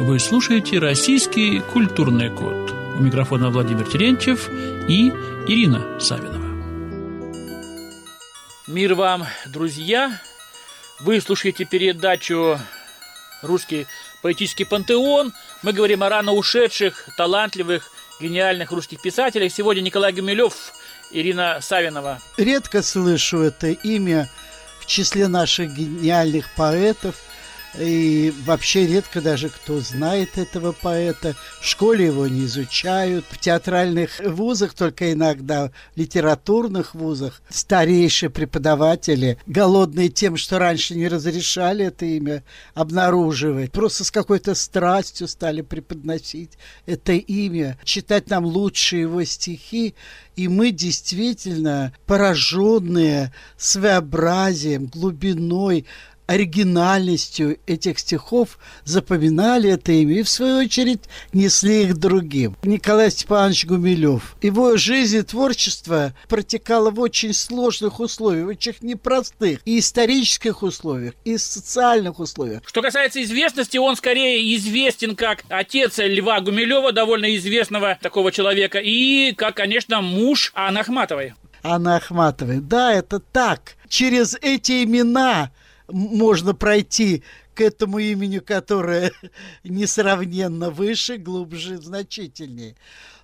Вы слушаете «Российский культурный код». У микрофона Владимир Терентьев и Ирина Савинова. Мир вам, друзья! Вы слушаете передачу «Русский поэтический пантеон». Мы говорим о рано ушедших, талантливых, гениальных русских писателях. Сегодня Николай Гумилев, Ирина Савинова. Редко слышу это имя в числе наших гениальных поэтов – и вообще редко даже кто знает этого поэта. В школе его не изучают. В театральных вузах только иногда, в литературных вузах. Старейшие преподаватели, голодные тем, что раньше не разрешали это имя обнаруживать, просто с какой-то страстью стали преподносить это имя, читать нам лучшие его стихи. И мы действительно пораженные своеобразием, глубиной, оригинальностью этих стихов запоминали это имя и, в свою очередь, несли их другим. Николай Степанович Гумилев. Его жизнь и творчество протекало в очень сложных условиях, в очень непростых и исторических условиях, и социальных условиях. Что касается известности, он скорее известен как отец Льва Гумилева, довольно известного такого человека, и как, конечно, муж Анны Ахматовой. Анны Ахматовой. Да, это так. Через эти имена можно пройти к этому имени, которое несравненно выше, глубже, значительнее.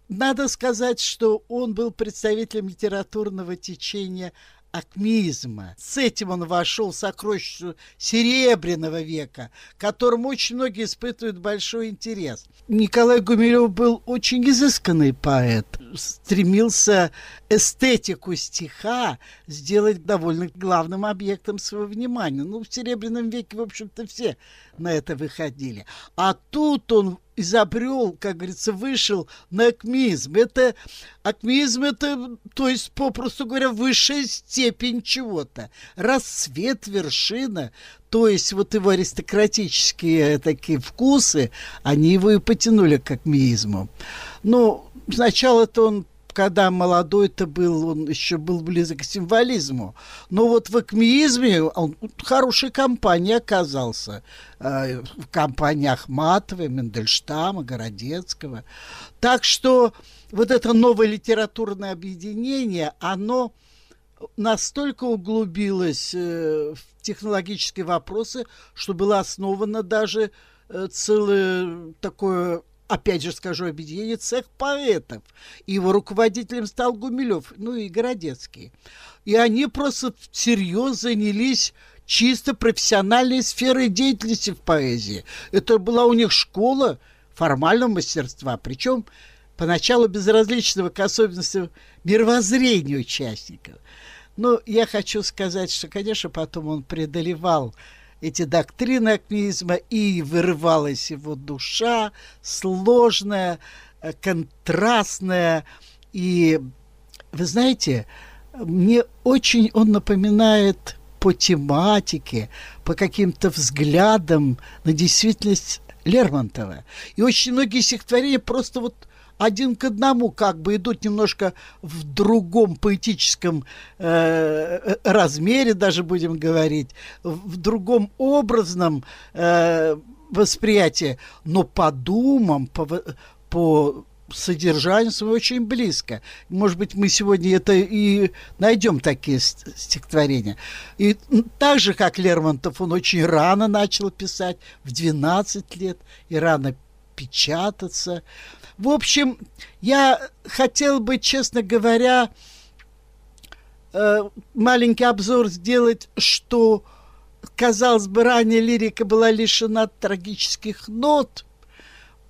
Надо сказать, что он был представителем литературного течения акмизма. С этим он вошел в сокровищницу Серебряного века, к которому очень многие испытывают большой интерес. Николай Гумилев был очень изысканный поэт, стремился эстетику стиха сделать довольно главным объектом своего внимания. Ну, в Серебряном веке, в общем-то, все на это выходили. А тут он изобрел, как говорится, вышел на акмизм. Это акмизм, это, то есть, попросту говоря, высшая степень чего-то. Рассвет, вершина. То есть, вот его аристократические такие вкусы, они его и потянули к акмизму. Ну, сначала-то он когда молодой это был, он еще был близок к символизму. Но вот в акмеизме он хорошей компании оказался. Э, в компании Ахматовой, Мендельштама, Городецкого. Так что вот это новое литературное объединение, оно настолько углубилось э, в технологические вопросы, что было основано даже э, целое такое опять же скажу, объединение цех поэтов. Его руководителем стал Гумилев, ну и Городецкий. И они просто серьезно занялись чисто профессиональной сферой деятельности в поэзии. Это была у них школа формального мастерства, причем поначалу безразличного к особенностям мировоззрения участников. Но я хочу сказать, что, конечно, потом он преодолевал эти доктрины акмеизма, и вырывалась его душа, сложная, э, контрастная. И, вы знаете, мне очень он напоминает по тематике, по каким-то взглядам на действительность Лермонтова. И очень многие стихотворения просто вот один к одному как бы идут немножко в другом поэтическом э, размере, даже будем говорить, в другом образном э, восприятии, но по думам, по, по содержанию своему очень близко. Может быть, мы сегодня это и найдем такие стихотворения. И так же, как Лермонтов, он очень рано начал писать, в 12 лет, и рано печататься. В общем, я хотел бы, честно говоря, э, маленький обзор сделать, что, казалось бы, ранее лирика была лишена трагических нот.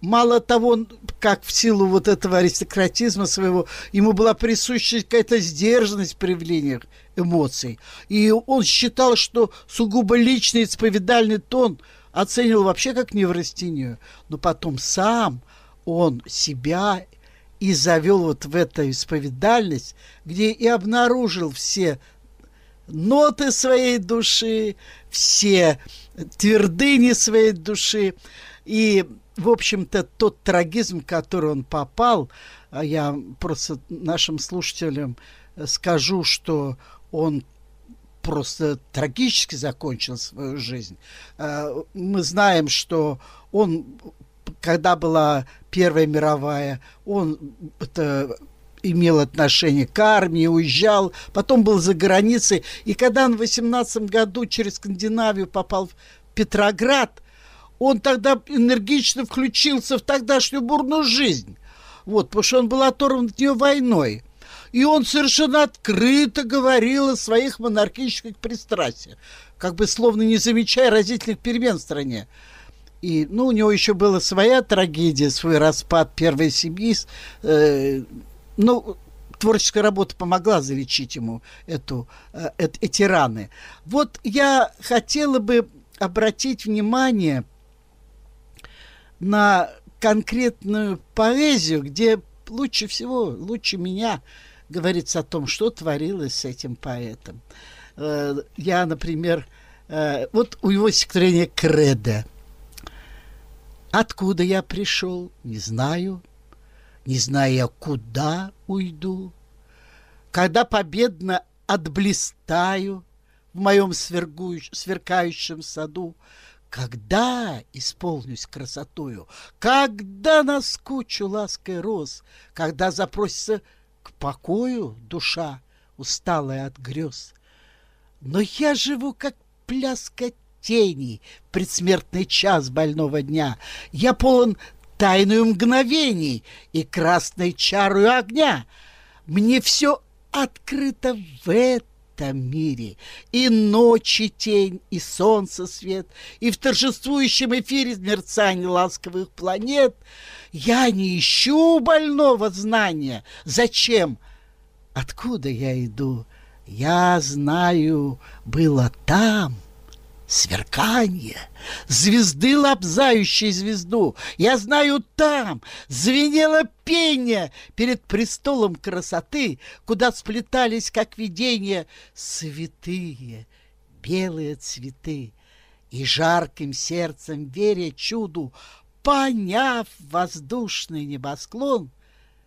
Мало того, как в силу вот этого аристократизма своего, ему была присуща какая-то сдержанность в проявлениях эмоций. И он считал, что сугубо личный исповедальный тон оценивал вообще как неврастению. Но потом сам – он себя и завел вот в эту исповедальность, где и обнаружил все ноты своей души, все твердыни своей души. И, в общем-то, тот трагизм, в который он попал, а я просто нашим слушателям скажу, что он просто трагически закончил свою жизнь. А, мы знаем, что он когда была Первая мировая, он это, имел отношение к армии, уезжал, потом был за границей. И когда он в 18 году через Скандинавию попал в Петроград, он тогда энергично включился в тогдашнюю бурную жизнь. Вот, потому что он был оторван от нее войной. И он совершенно открыто говорил о своих монархических пристрастиях, как бы словно не замечая разительных перемен в стране. И, ну, у него еще была своя трагедия, свой распад первой семьи. Э, ну, творческая работа помогла залечить ему эту, э, эти раны. Вот я хотела бы обратить внимание на конкретную поэзию, где лучше всего, лучше меня говорится о том, что творилось с этим поэтом. Э, я, например, э, вот у его стихотворения «Кредо». Откуда я пришел, не знаю, не зная, куда уйду. Когда победно отблистаю в моем сверкающем саду, когда исполнюсь красотою, когда наскучу лаской роз, когда запросится к покою душа, усталая от грез. Но я живу, как пляска тени предсмертный час больного дня. Я полон тайную мгновений и красной чарую огня. Мне все открыто в этом мире. И ночи тень, и солнце свет, и в торжествующем эфире мерцание ласковых планет. Я не ищу больного знания. Зачем? Откуда я иду? Я знаю, было там, сверканье, звезды, лобзающей звезду. Я знаю, там звенело пение перед престолом красоты, куда сплетались, как видения, святые белые цветы. И жарким сердцем, веря чуду, поняв воздушный небосклон,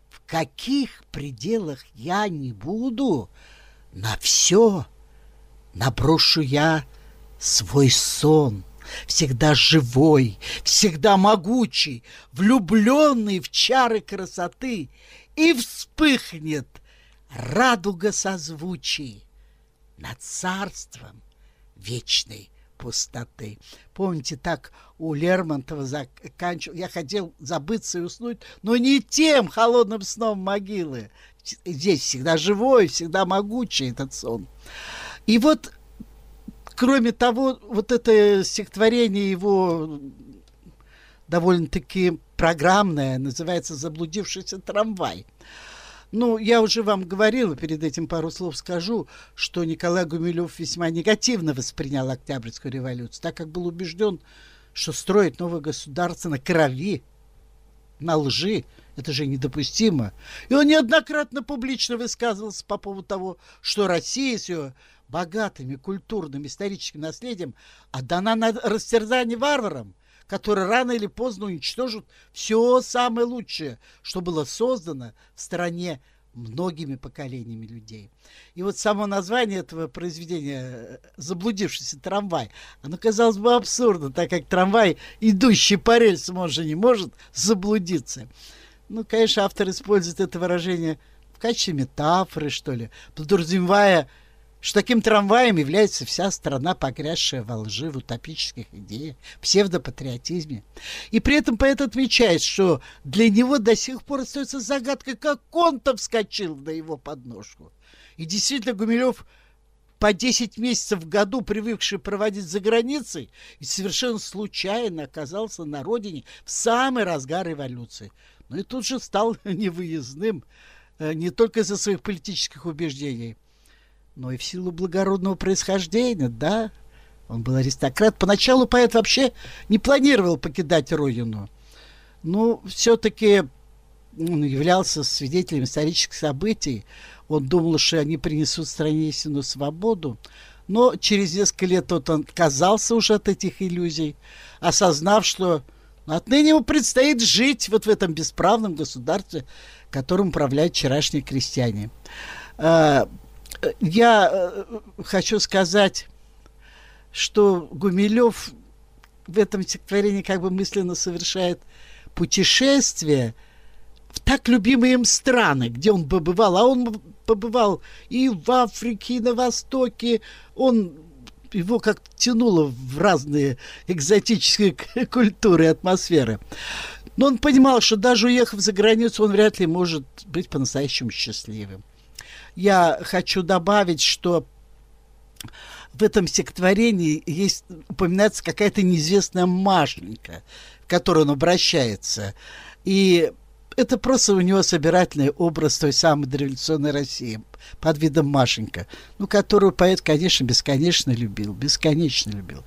в каких пределах я не буду, на все наброшу я свой сон, всегда живой, всегда могучий, влюбленный в чары красоты, и вспыхнет радуга созвучий над царством вечной пустоты. Помните, так у Лермонтова заканчивал. Я хотел забыться и уснуть, но не тем холодным сном могилы. Здесь всегда живой, всегда могучий этот сон. И вот кроме того, вот это стихотворение его довольно-таки программное, называется «Заблудившийся трамвай». Ну, я уже вам говорила, перед этим пару слов скажу, что Николай Гумилев весьма негативно воспринял Октябрьскую революцию, так как был убежден, что строить новое государство на крови, на лжи, это же недопустимо. И он неоднократно публично высказывался по поводу того, что Россия с ее богатым и культурным историческим наследием отдана на растерзание варварам, которые рано или поздно уничтожат все самое лучшее, что было создано в стране многими поколениями людей. И вот само название этого произведения «Заблудившийся трамвай», оно казалось бы абсурдно, так как трамвай, идущий по рельсам, он же не может заблудиться. Ну, конечно, автор использует это выражение в качестве метафоры, что ли, подразумевая что таким трамваем является вся страна, погрязшая во лжи, в утопических идеях, псевдопатриотизме. И при этом поэт отмечает, что для него до сих пор остается загадкой, как он-то вскочил на его подножку. И действительно, Гумилев по 10 месяцев в году привыкший проводить за границей, и совершенно случайно оказался на родине в самый разгар революции. Ну и тут же стал невыездным э, не только из-за своих политических убеждений – но и в силу благородного происхождения, да. Он был аристократ. Поначалу поэт вообще не планировал покидать родину. Но все-таки он являлся свидетелем исторических событий. Он думал, что они принесут стране истинную свободу. Но через несколько лет он отказался уже от этих иллюзий, осознав, что отныне ему предстоит жить вот в этом бесправном государстве, которым управляют вчерашние крестьяне. Я э, хочу сказать, что Гумилев в этом стихотворении как бы мысленно совершает путешествие в так любимые им страны, где он побывал. А он побывал и в Африке, и на Востоке. Он его как тянуло в разные экзотические культуры и атмосферы. Но он понимал, что даже уехав за границу, он вряд ли может быть по-настоящему счастливым. Я хочу добавить, что в этом стихотворении есть, упоминается какая-то неизвестная Машенька, к которой он обращается. И это просто у него собирательный образ той самой дореволюционной России под видом Машенька, ну, которую поэт, конечно, бесконечно любил, бесконечно любил.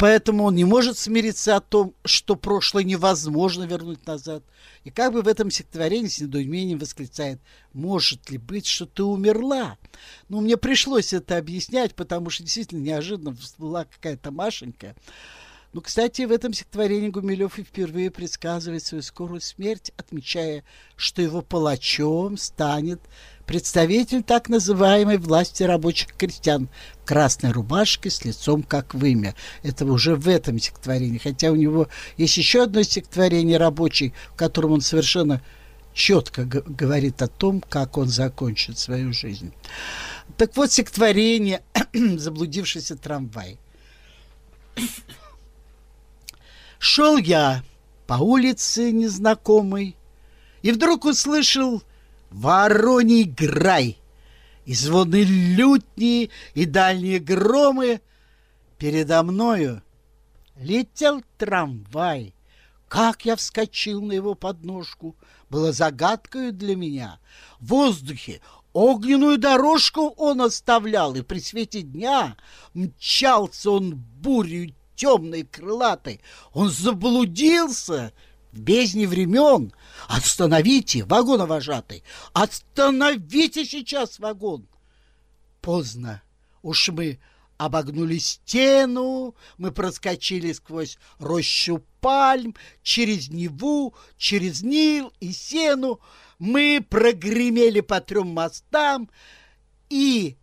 Поэтому он не может смириться о том, что прошлое невозможно вернуть назад. И как бы в этом стихотворении с недоумением восклицает, может ли быть, что ты умерла? Ну, мне пришлось это объяснять, потому что действительно неожиданно всплыла какая-то Машенька. Ну, кстати, в этом стихотворении Гумилев и впервые предсказывает свою скорую смерть, отмечая, что его палачом станет представитель так называемой власти рабочих крестьян красной рубашке с лицом как вымя. Это уже в этом стихотворении. Хотя у него есть еще одно стихотворение рабочий, в котором он совершенно четко говорит о том, как он закончит свою жизнь. Так вот, стихотворение «Заблудившийся трамвай». Шел я по улице незнакомой и вдруг услышал вороний грай и звоны лютни и дальние громы. Передо мною летел трамвай. Как я вскочил на его подножку, было загадкой для меня. В воздухе огненную дорожку он оставлял, и при свете дня мчался он бурью темной, крылатой. Он заблудился бездне времен. Остановите, вагоновожатый! Остановите сейчас вагон! Поздно. Уж мы обогнули стену, мы проскочили сквозь рощу пальм, через Неву, через Нил и Сену. Мы прогремели по трем мостам и,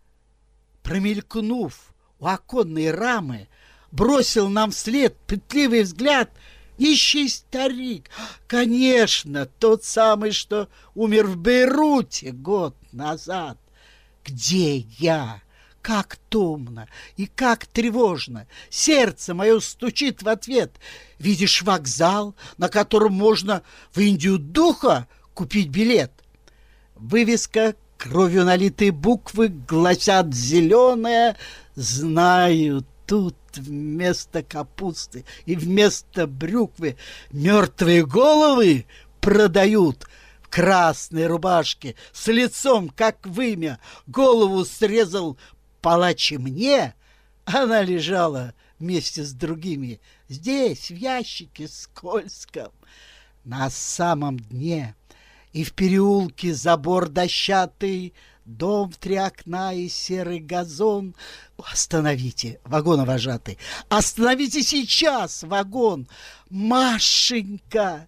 промелькнув у оконной рамы, бросил нам вслед пытливый взгляд нищий старик. Конечно, тот самый, что умер в Бейруте год назад. Где я? Как томно и как тревожно. Сердце мое стучит в ответ. Видишь вокзал, на котором можно в Индию духа купить билет. Вывеска кровью налитые буквы гласят зеленое «Знаю, тут вместо капусты и вместо брюквы мертвые головы продают в красной рубашке с лицом, как вымя. Голову срезал палач мне. Она лежала вместе с другими здесь, в ящике скользком, на самом дне. И в переулке забор дощатый Дом в три окна и серый газон. Остановите, вагоновожатый. Остановите сейчас, вагон. Машенька,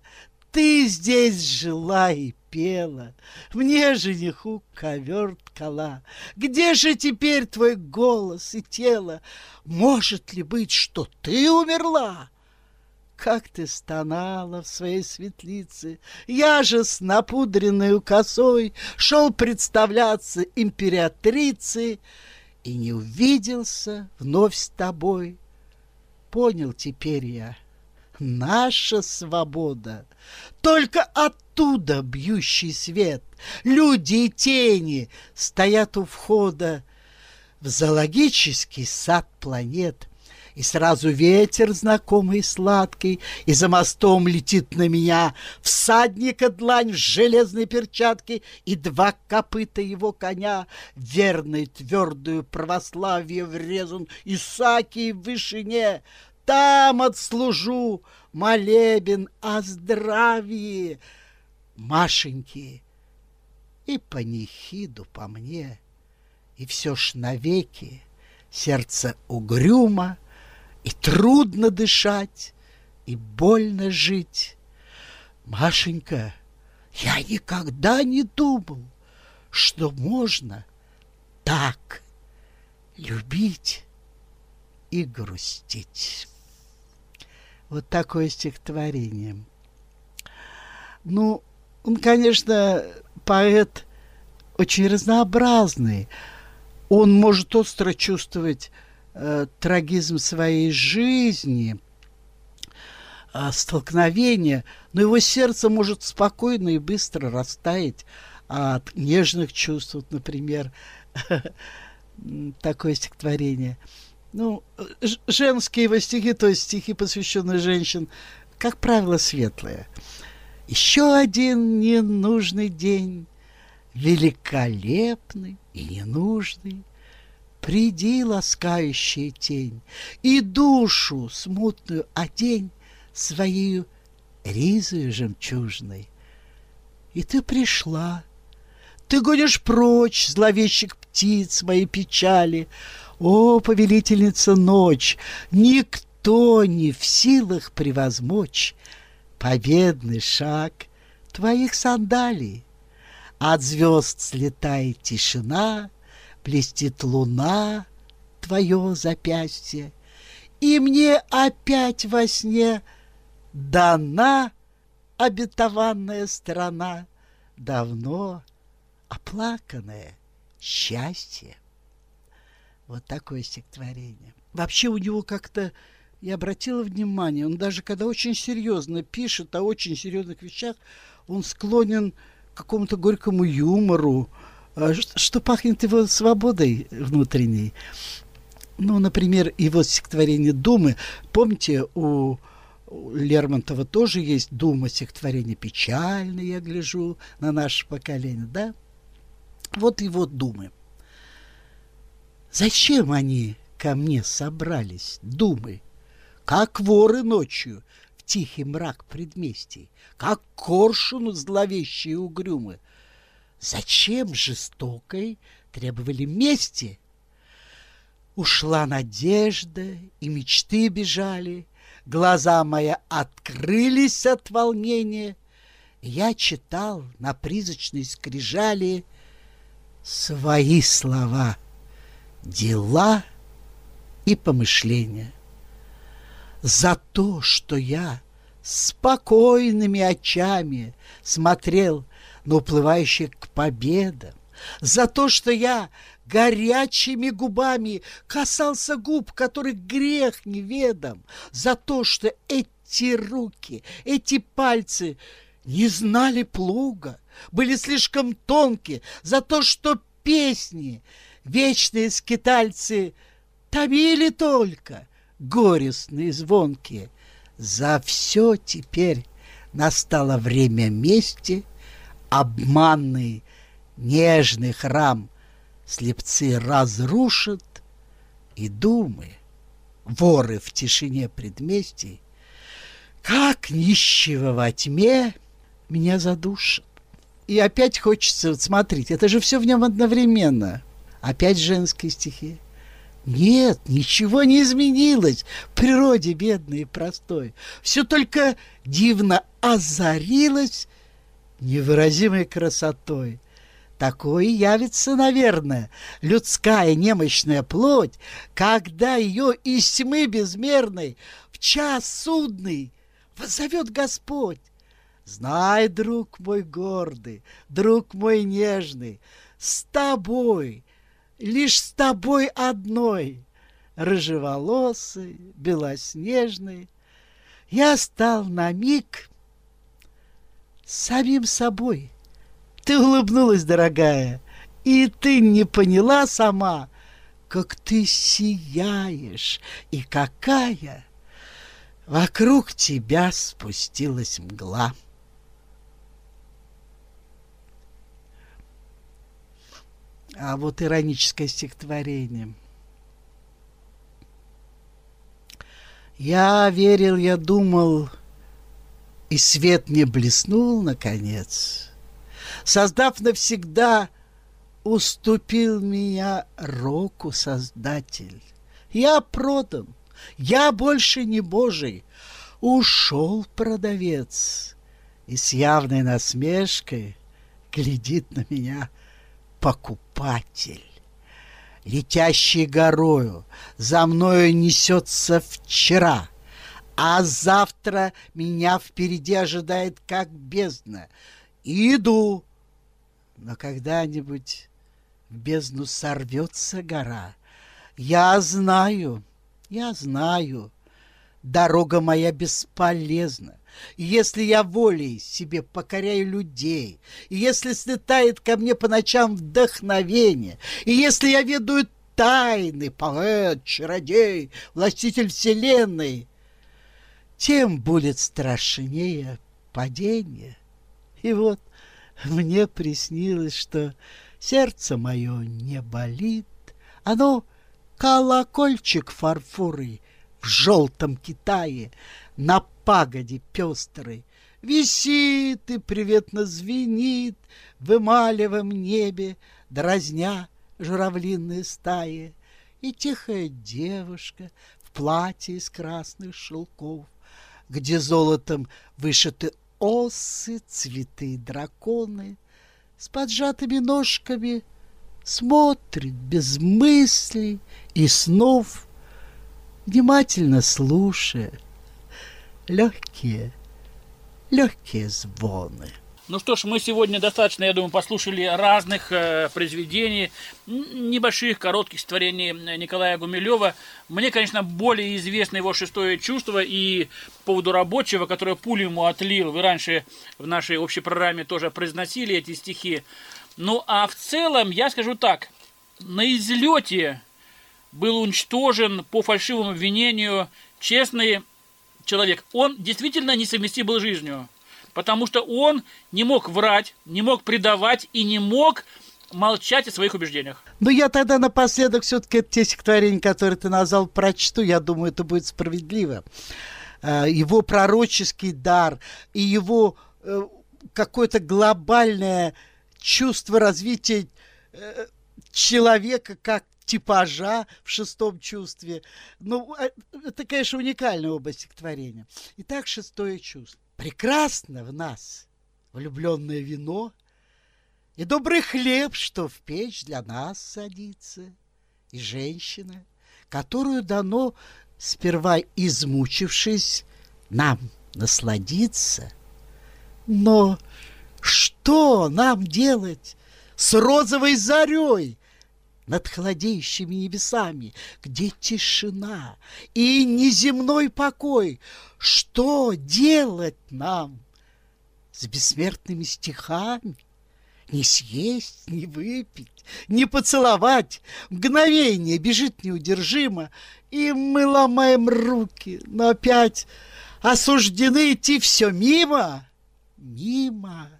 ты здесь жила и пела. Мне жениху ковер ткала. Где же теперь твой голос и тело? Может ли быть, что ты умерла? Как ты стонала в своей светлице. Я же с напудренной косой шел представляться императрице и не увиделся вновь с тобой. Понял теперь я, наша свобода, только оттуда бьющий свет, люди и тени стоят у входа в зоологический сад планет. И сразу ветер знакомый сладкий, И за мостом летит на меня Всадника длань в железной перчатке И два копыта его коня, Верной твердую православие врезан Исаки в вышине. Там отслужу молебен о здравии Машеньки и панихиду по мне. И все ж навеки сердце угрюмо, и трудно дышать, и больно жить. Машенька, я никогда не думал, что можно так любить и грустить. Вот такое стихотворение. Ну, он, конечно, поэт очень разнообразный. Он может остро чувствовать э, трагизм своей жизни, э, столкновения, но его сердце может спокойно и быстро растаять от нежных чувств, вот, например, такое стихотворение. Ну, женские его стихи, то есть стихи, посвященные женщин, как правило, светлые. Еще один ненужный день, великолепный и ненужный, Приди, ласкающая тень, и душу смутную одень своей ризою жемчужной. И ты пришла, ты гонишь прочь зловещих птиц моей печали. О, повелительница ночь, никто не в силах превозмочь победный шаг твоих сандалий. От звезд слетает тишина, блестит луна, твое запястье, и мне опять во сне дана обетованная страна, давно оплаканное счастье. Вот такое стихотворение. Вообще у него как-то, я обратила внимание, он даже когда очень серьезно пишет о очень серьезных вещах, он склонен какому-то горькому юмору, что пахнет его свободой внутренней. Ну, например, его стихотворение «Думы». Помните, у Лермонтова тоже есть «Дума» стихотворение печальное, я гляжу на наше поколение, да? Вот его «Думы». Зачем они ко мне собрались, думы, как воры ночью в тихий мрак предместий, как коршуну зловещие угрюмы. Зачем жестокой требовали мести? Ушла надежда, и мечты бежали, Глаза мои открылись от волнения, Я читал на призрачной скрижали Свои слова, дела и помышления. За то, что я спокойными очами смотрел на уплывающих к победам, за то, что я горячими губами касался губ, которых грех неведом, за то, что эти руки, эти пальцы не знали плуга, были слишком тонкие, за то, что песни, вечные скитальцы, томили только, горестные звонкие. За все теперь настало время мести, обманный нежный храм слепцы разрушат, и думы, воры в тишине предместий, как нищего во тьме меня задушат. И опять хочется вот смотреть, это же все в нем одновременно. Опять женские стихи. Нет, ничего не изменилось в природе бедной и простой. Все только дивно озарилось невыразимой красотой. Такое явится, наверное, людская немощная плоть, когда ее из тьмы безмерной в час судный воззовет Господь. Знай, друг мой гордый, друг мой нежный, с тобой, лишь с тобой одной, рыжеволосый, белоснежный, я стал на миг самим собой. Ты улыбнулась, дорогая, и ты не поняла сама, как ты сияешь и какая вокруг тебя спустилась мгла. А вот ироническое стихотворение. Я верил, я думал, и свет не блеснул, наконец. Создав навсегда, уступил меня року Создатель. Я продан, я больше не Божий. Ушел продавец и с явной насмешкой глядит на меня покупатель. Летящий горою за мною несется вчера, А завтра меня впереди ожидает как бездна. Иду, но когда-нибудь в бездну сорвется гора. Я знаю, я знаю, дорога моя бесполезна. Если я волей себе покоряю людей, и если слетает ко мне по ночам вдохновение, и если я ведаю тайны, поэт, чародей, властитель вселенной, тем будет страшнее падение. И вот мне приснилось, что сердце мое не болит, оно колокольчик фарфорый в желтом Китае на пагоде пестрой Висит и приветно звенит в эмалевом небе, дразня журавлиные стаи. И тихая девушка в платье из красных шелков, где золотом вышиты осы, цветы драконы, с поджатыми ножками смотрит без мыслей и снов, внимательно слушая легкие, легкие звоны. Ну что ж, мы сегодня достаточно, я думаю, послушали разных э, произведений, небольших, коротких створений Николая Гумилева. Мне, конечно, более известно его шестое чувство и по поводу рабочего, которое пулю ему отлил. Вы раньше в нашей общей программе тоже произносили эти стихи. Ну а в целом, я скажу так, на излете был уничтожен по фальшивому обвинению честный человек. Он действительно несовместим был с жизнью потому что он не мог врать, не мог предавать и не мог молчать о своих убеждениях. Ну, я тогда напоследок все-таки те стихотворения, которые ты назвал, прочту. Я думаю, это будет справедливо. Э, его пророческий дар и его э, какое-то глобальное чувство развития э, человека как типажа в шестом чувстве. Ну, это, конечно, уникальная область стихотворения. Итак, шестое чувство. Прекрасно в нас влюбленное вино И добрый хлеб, что в печь для нас садится, И женщина, которую дано, сперва измучившись, нам насладиться. Но что нам делать с розовой зарей, над холодеющими небесами, где тишина и неземной покой. Что делать нам с бессмертными стихами? Не съесть, не выпить, не поцеловать. Мгновение бежит неудержимо, и мы ломаем руки, но опять осуждены идти все мимо, мимо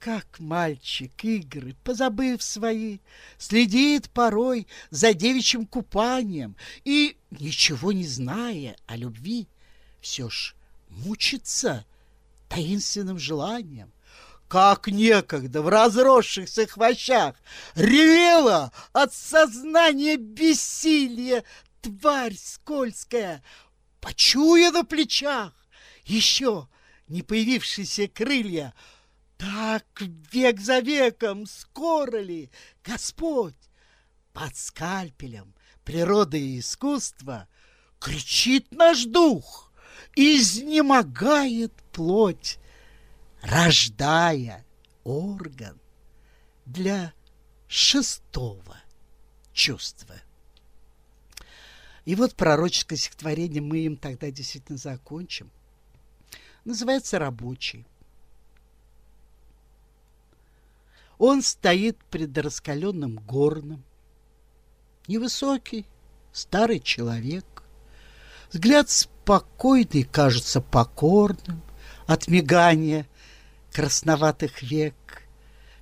как мальчик игры, позабыв свои, следит порой за девичьим купанием и, ничего не зная о любви, все ж мучится таинственным желанием. Как некогда в разросшихся хвощах ревела от сознания бессилия тварь скользкая, почуя на плечах еще не появившиеся крылья — так век за веком, скоро ли Господь под скальпелем природы и искусства кричит наш дух, изнемогает плоть, рождая орган для шестого чувства. И вот пророческое стихотворение мы им тогда действительно закончим. Называется «Рабочий». Он стоит пред раскаленным горном. Невысокий, старый человек. Взгляд спокойный, кажется покорным от мигания красноватых век.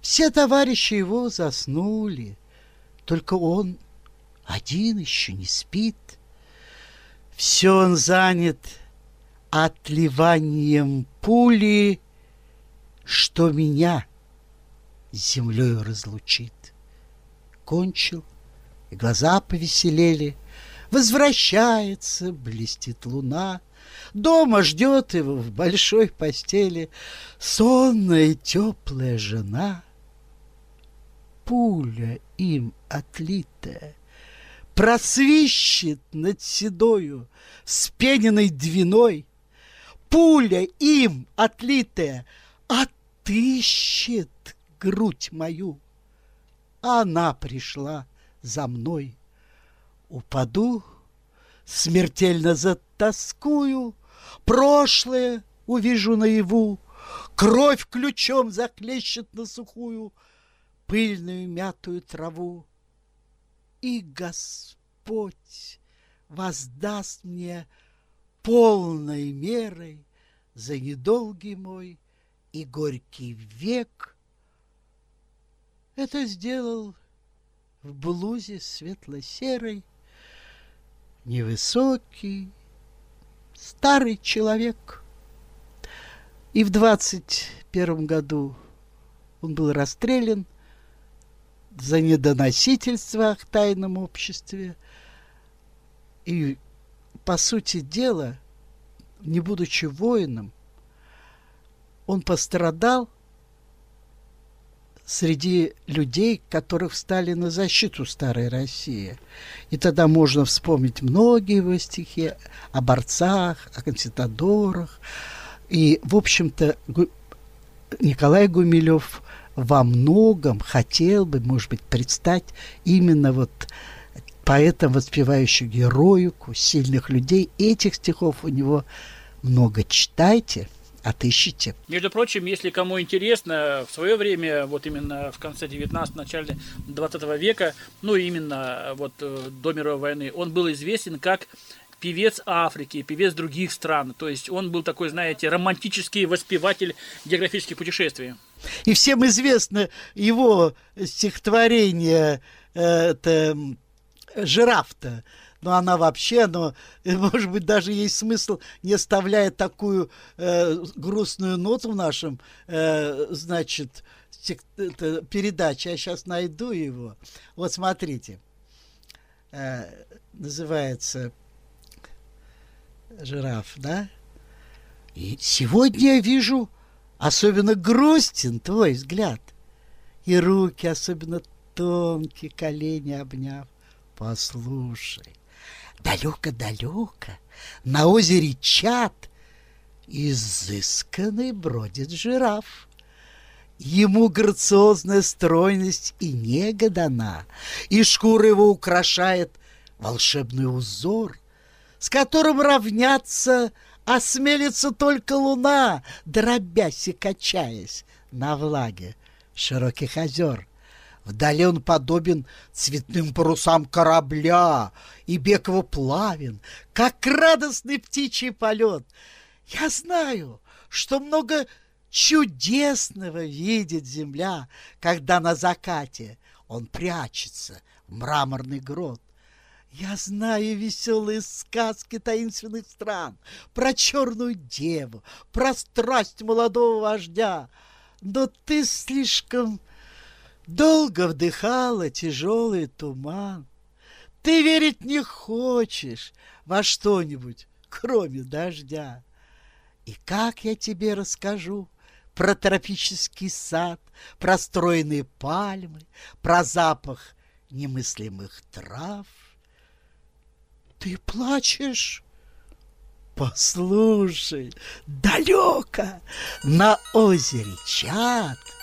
Все товарищи его заснули, только он один еще не спит. Все он занят отливанием пули, что меня с землей разлучит. Кончил, и глаза повеселели. Возвращается, блестит луна. Дома ждет его в большой постели сонная теплая жена. Пуля им отлитая просвищет над седою, с пененной двиной, пуля им отлитая отыщет грудь мою. Она пришла за мной. Упаду, смертельно затаскую, Прошлое увижу наяву, Кровь ключом заклещет на сухую Пыльную мятую траву. И Господь воздаст мне полной мерой За недолгий мой и горький век. Это сделал в блузе светло-серой невысокий старый человек. И в двадцать первом году он был расстрелян за недоносительство в тайном обществе. И, по сути дела, не будучи воином, он пострадал среди людей, которых встали на защиту старой России. И тогда можно вспомнить многие его стихи о борцах, о консистадорах. И, в общем-то, Николай Гумилев во многом хотел бы, может быть, предстать именно вот поэтом, воспевающим героику, сильных людей. Этих стихов у него много читайте – отыщите. Между прочим, если кому интересно, в свое время, вот именно в конце 19 начале 20 века, ну именно вот э, до мировой войны, он был известен как певец Африки, певец других стран. То есть он был такой, знаете, романтический воспеватель географических путешествий. И всем известно его стихотворение э, это «Жираф-то», но она вообще, но, может быть, даже есть смысл, не оставляя такую э, грустную ноту в нашем, э, значит, это, передаче. Я сейчас найду его. Вот смотрите. Э, называется «Жираф», да? И сегодня я вижу особенно грустен твой взгляд. И руки особенно тонкие, колени обняв. Послушай, далеко-далеко, на озере Чат, изысканный бродит жираф. Ему грациозная стройность и нега дана, и шкура его украшает волшебный узор, с которым равняться осмелится только луна, дробясь и качаясь на влаге широких озер. Вдали он подобен цветным парусам корабля, и бег его плавен, как радостный птичий полет. Я знаю, что много чудесного видит земля, когда на закате он прячется в мраморный грот. Я знаю веселые сказки таинственных стран про черную деву, про страсть молодого вождя, но ты слишком Долго вдыхала тяжелый туман. Ты верить не хочешь во что-нибудь, кроме дождя. И как я тебе расскажу про тропический сад, про стройные пальмы, про запах немыслимых трав? Ты плачешь? Послушай, далеко на озере Чат —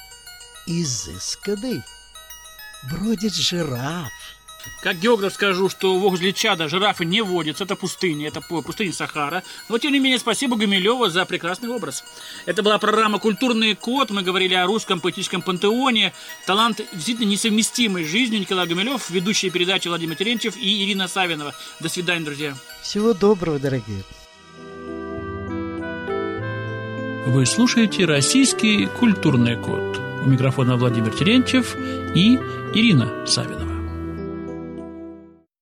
изысканный бродит жираф. Как географ скажу, что возле Чада жирафы не водятся, это пустыня, это пустыня Сахара. Но, тем не менее, спасибо Гумилеву за прекрасный образ. Это была программа «Культурный код». Мы говорили о русском поэтическом пантеоне. Талант действительно несовместимый с жизнью. Николай Гумилев, ведущие передачи Владимир Терентьев и Ирина Савинова. До свидания, друзья. Всего доброго, дорогие. Вы слушаете «Российский культурный код». У микрофона Владимир Терентьев и Ирина Савина.